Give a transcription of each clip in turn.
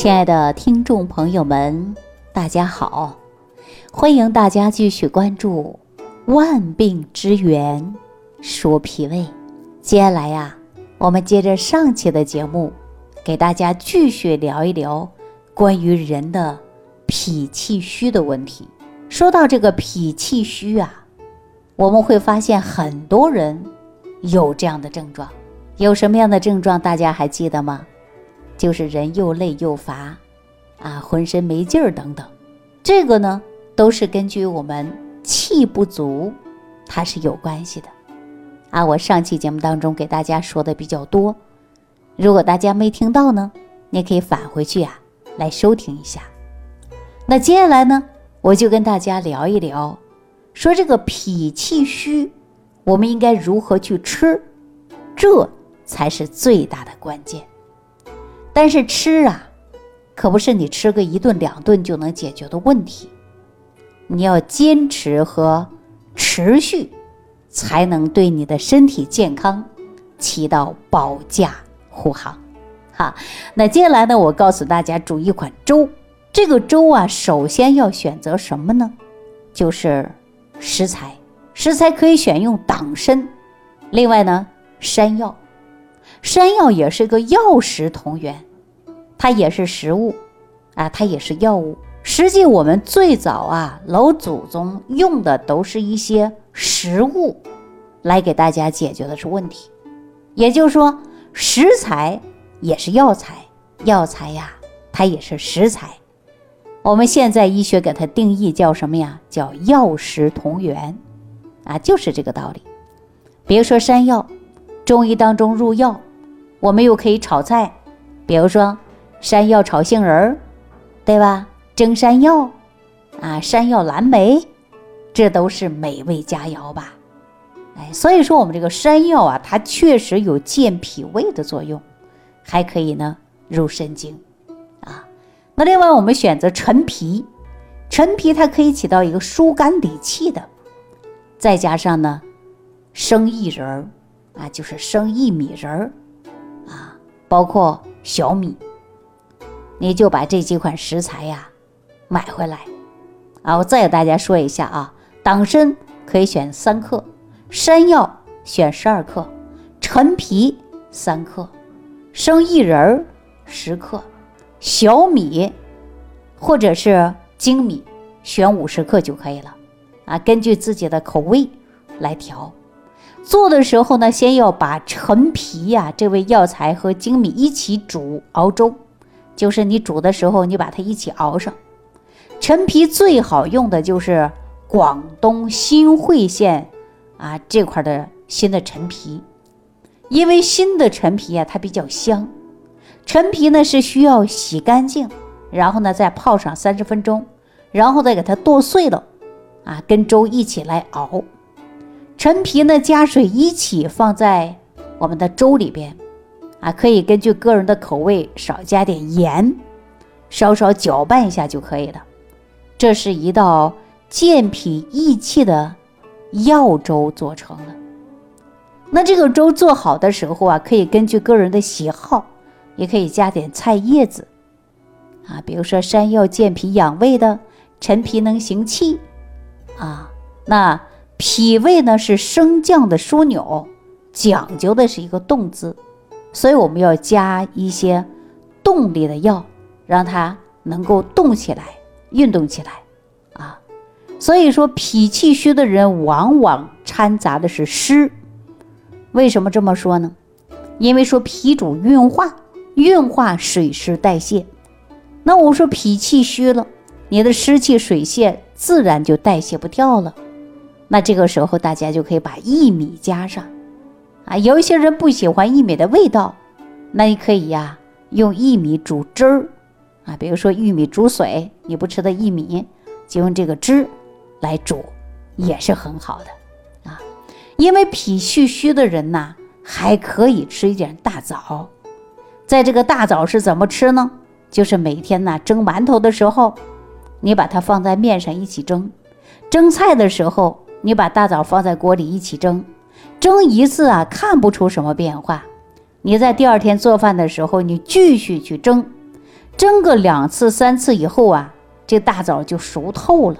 亲爱的听众朋友们，大家好！欢迎大家继续关注《万病之源说脾胃》。接下来呀，我们接着上期的节目，给大家继续聊一聊关于人的脾气虚的问题。说到这个脾气虚啊，我们会发现很多人有这样的症状。有什么样的症状？大家还记得吗？就是人又累又乏，啊，浑身没劲儿等等，这个呢都是根据我们气不足，它是有关系的，啊，我上期节目当中给大家说的比较多，如果大家没听到呢，你可以返回去啊来收听一下。那接下来呢，我就跟大家聊一聊，说这个脾气虚，我们应该如何去吃，这才是最大的关键。但是吃啊，可不是你吃个一顿两顿就能解决的问题，你要坚持和持续，才能对你的身体健康起到保驾护航。好，那接下来呢，我告诉大家煮一款粥。这个粥啊，首先要选择什么呢？就是食材，食材可以选用党参，另外呢，山药。山药也是个药食同源，它也是食物，啊，它也是药物。实际我们最早啊，老祖宗用的都是一些食物，来给大家解决的是问题。也就是说，食材也是药材，药材呀，它也是食材。我们现在医学给它定义叫什么呀？叫药食同源，啊，就是这个道理。比如说山药，中医当中入药。我们又可以炒菜，比如说山药炒杏仁儿，对吧？蒸山药，啊，山药蓝莓，这都是美味佳肴吧？哎，所以说我们这个山药啊，它确实有健脾胃的作用，还可以呢入肾经，啊。那另外我们选择陈皮，陈皮它可以起到一个疏肝理气的，再加上呢生薏仁儿，啊，就是生薏米仁儿。啊包括小米，你就把这几款食材呀买回来啊！我再给大家说一下啊，党参可以选三克，山药选十二克，陈皮三克，生薏仁儿十克，小米或者是精米选五十克就可以了啊，根据自己的口味来调。做的时候呢，先要把陈皮呀这味药材和粳米一起煮熬粥，就是你煮的时候，你把它一起熬上。陈皮最好用的就是广东新会县啊这块的新的陈皮，因为新的陈皮啊它比较香。陈皮呢是需要洗干净，然后呢再泡上三十分钟，然后再给它剁碎了，啊跟粥一起来熬。陈皮呢，加水一起放在我们的粥里边，啊，可以根据个人的口味少加点盐，稍稍搅拌一下就可以了。这是一道健脾益气的药粥做成了。那这个粥做好的时候啊，可以根据个人的喜好，也可以加点菜叶子，啊，比如说山药健脾养胃的，陈皮能行气，啊，那。脾胃呢是升降的枢纽，讲究的是一个动字，所以我们要加一些动力的药，让它能够动起来、运动起来啊。所以说脾气虚的人往往掺杂的是湿。为什么这么说呢？因为说脾主运化，运化水湿代谢。那我说脾气虚了，你的湿气水泄自然就代谢不掉了。那这个时候，大家就可以把薏米加上，啊，有一些人不喜欢薏米的味道，那你可以呀，用薏米煮汁儿，啊，比如说玉米煮水，你不吃的薏米，就用这个汁来煮，也是很好的，啊，因为脾气虚的人呐，还可以吃一点大枣，在这个大枣是怎么吃呢？就是每天呢蒸馒头的时候，你把它放在面上一起蒸，蒸菜的时候。你把大枣放在锅里一起蒸，蒸一次啊，看不出什么变化。你在第二天做饭的时候，你继续去蒸，蒸个两次三次以后啊，这大枣就熟透了。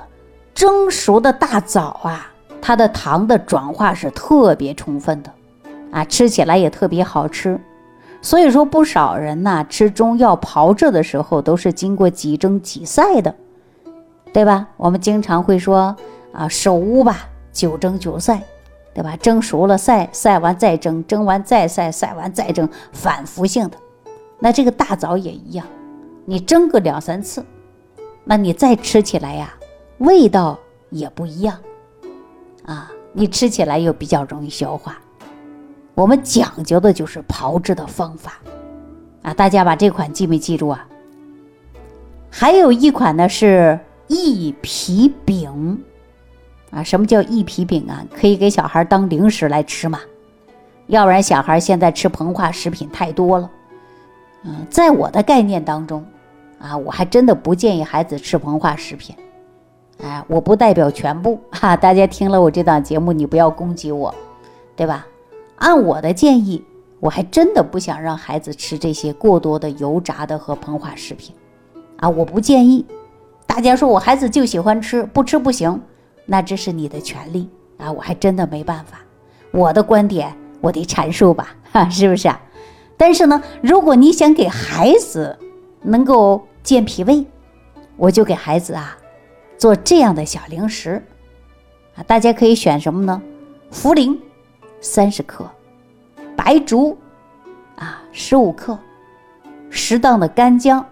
蒸熟的大枣啊，它的糖的转化是特别充分的，啊，吃起来也特别好吃。所以说，不少人呐吃中药炮制的时候，都是经过几蒸几晒的，对吧？我们经常会说啊，手污吧，九蒸九晒，对吧？蒸熟了晒，晒完再蒸，蒸完再晒，晒完再蒸，反复性的。那这个大枣也一样，你蒸个两三次，那你再吃起来呀，味道也不一样，啊，你吃起来又比较容易消化。我们讲究的就是炮制的方法，啊，大家把这款记没记住啊？还有一款呢是益脾饼，啊，什么叫益脾饼啊？可以给小孩当零食来吃嘛？要不然小孩现在吃膨化食品太多了，嗯，在我的概念当中，啊，我还真的不建议孩子吃膨化食品，哎，我不代表全部哈，大家听了我这档节目，你不要攻击我，对吧？按我的建议，我还真的不想让孩子吃这些过多的油炸的和膨化食品，啊，我不建议。大家说我孩子就喜欢吃，不吃不行，那这是你的权利啊，我还真的没办法。我的观点我得阐述吧，哈，是不是啊？但是呢，如果你想给孩子能够健脾胃，我就给孩子啊做这样的小零食，啊，大家可以选什么呢？茯苓。三十克，白术啊，十五克，适当的干姜，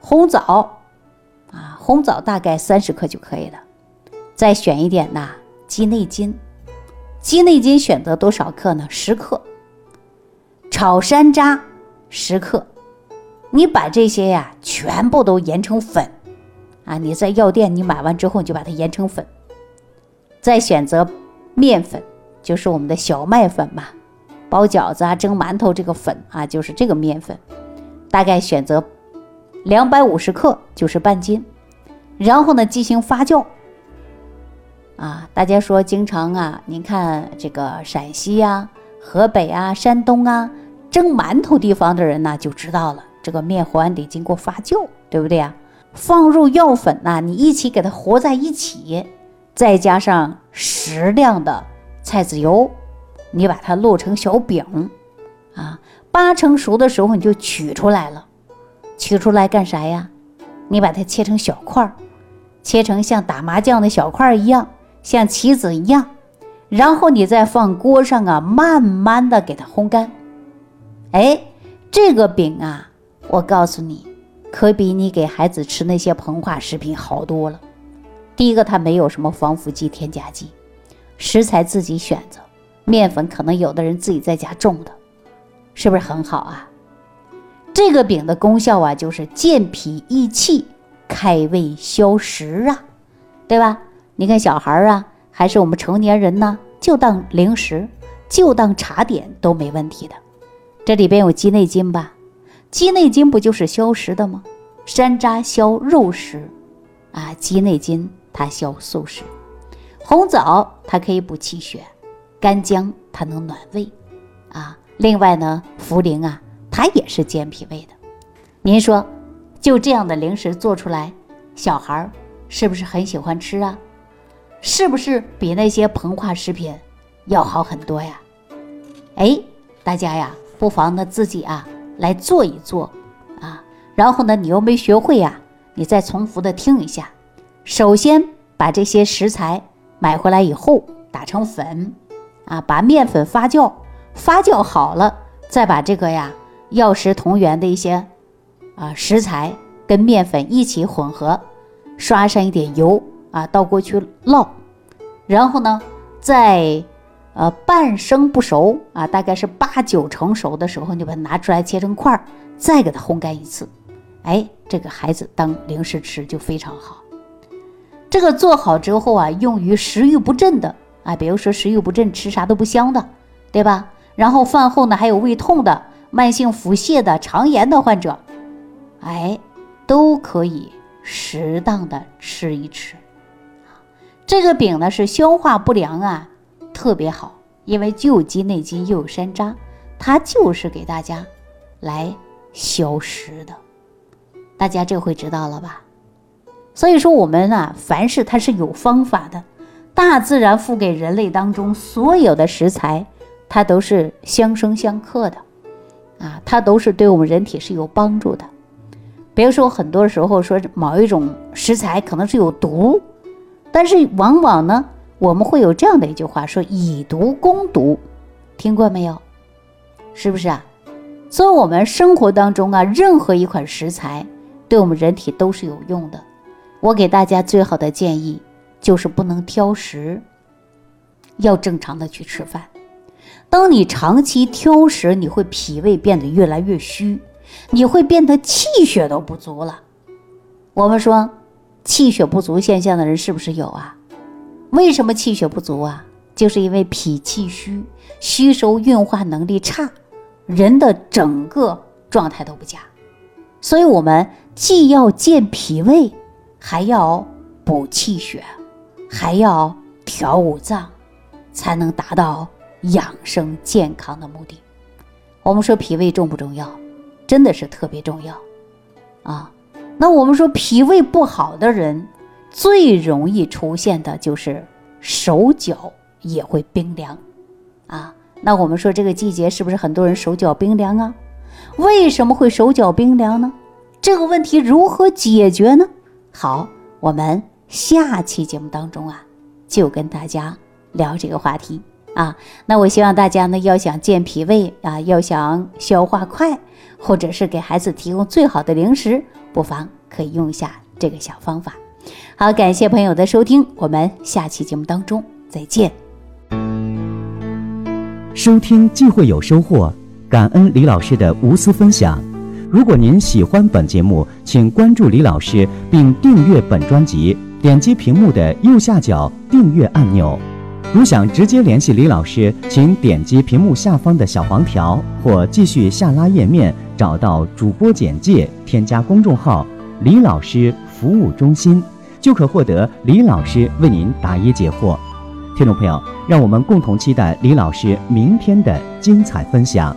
红枣啊，红枣大概三十克就可以了。再选一点呐，鸡内金，鸡内金选择多少克呢？十克。炒山楂十克，你把这些呀全部都研成粉啊！你在药店你买完之后，你就把它研成粉。再选择面粉。就是我们的小麦粉嘛，包饺子啊、蒸馒头这个粉啊，就是这个面粉，大概选择两百五十克，就是半斤。然后呢，进行发酵。啊，大家说经常啊，您看这个陕西呀、河北啊、山东啊，蒸馒头地方的人呢，就知道了，这个面环得经过发酵，对不对呀？放入药粉呐，你一起给它和在一起，再加上适量的。菜籽油，你把它烙成小饼，啊，八成熟的时候你就取出来了。取出来干啥呀？你把它切成小块儿，切成像打麻将的小块儿一样，像棋子一样。然后你再放锅上啊，慢慢的给它烘干。哎，这个饼啊，我告诉你，可比你给孩子吃那些膨化食品好多了。第一个，它没有什么防腐剂、添加剂。食材自己选择，面粉可能有的人自己在家种的，是不是很好啊？这个饼的功效啊，就是健脾益气、开胃消食啊，对吧？你看小孩啊，还是我们成年人呢，就当零食，就当茶点都没问题的。这里边有鸡内金吧？鸡内金不就是消食的吗？山楂消肉食，啊，鸡内金它消素食。红枣它可以补气血，干姜它能暖胃，啊，另外呢，茯苓啊，它也是健脾胃的。您说，就这样的零食做出来，小孩儿是不是很喜欢吃啊？是不是比那些膨化食品要好很多呀？哎，大家呀，不妨呢自己啊来做一做啊，然后呢，你又没学会呀，你再重复的听一下。首先把这些食材。买回来以后打成粉，啊，把面粉发酵，发酵好了，再把这个呀药食同源的一些啊食材跟面粉一起混合，刷上一点油啊，倒过去烙，然后呢，在呃半生不熟啊，大概是八九成熟的时候，你把它拿出来切成块儿，再给它烘干一次，哎，这个孩子当零食吃就非常好。这个做好之后啊，用于食欲不振的啊，比如说食欲不振，吃啥都不香的，对吧？然后饭后呢，还有胃痛的、慢性腹泻的、肠炎的患者，哎，都可以适当的吃一吃。这个饼呢是消化不良啊，特别好，因为既有鸡内金又有山楂，它就是给大家来消食的。大家这回知道了吧？所以说我们啊，凡事它是有方法的。大自然赋给人类当中所有的食材，它都是相生相克的，啊，它都是对我们人体是有帮助的。比如说，很多时候说某一种食材可能是有毒，但是往往呢，我们会有这样的一句话说：“以毒攻毒”，听过没有？是不是啊？所以，我们生活当中啊，任何一款食材对我们人体都是有用的。我给大家最好的建议就是不能挑食，要正常的去吃饭。当你长期挑食，你会脾胃变得越来越虚，你会变得气血都不足了。我们说，气血不足现象的人是不是有啊？为什么气血不足啊？就是因为脾气虚，吸收运化能力差。人的整个状态都不佳，所以我们既要健脾胃，还要补气血，还要调五脏，才能达到养生健康的目的。我们说脾胃重不重要？真的是特别重要啊！那我们说脾胃不好的人，最容易出现的就是手脚也会冰凉啊。那我们说这个季节是不是很多人手脚冰凉啊？为什么会手脚冰凉呢？这个问题如何解决呢？好，我们下期节目当中啊，就跟大家聊这个话题啊。那我希望大家呢，要想健脾胃啊，要想消化快，或者是给孩子提供最好的零食，不妨可以用一下这个小方法。好，感谢朋友的收听，我们下期节目当中再见。收听既会有收获，感恩李老师的无私分享。如果您喜欢本节目，请关注李老师并订阅本专辑，点击屏幕的右下角订阅按钮。如想直接联系李老师，请点击屏幕下方的小黄条，或继续下拉页面找到主播简介，添加公众号“李老师服务中心”，就可获得李老师为您答疑解惑。听众朋友，让我们共同期待李老师明天的精彩分享。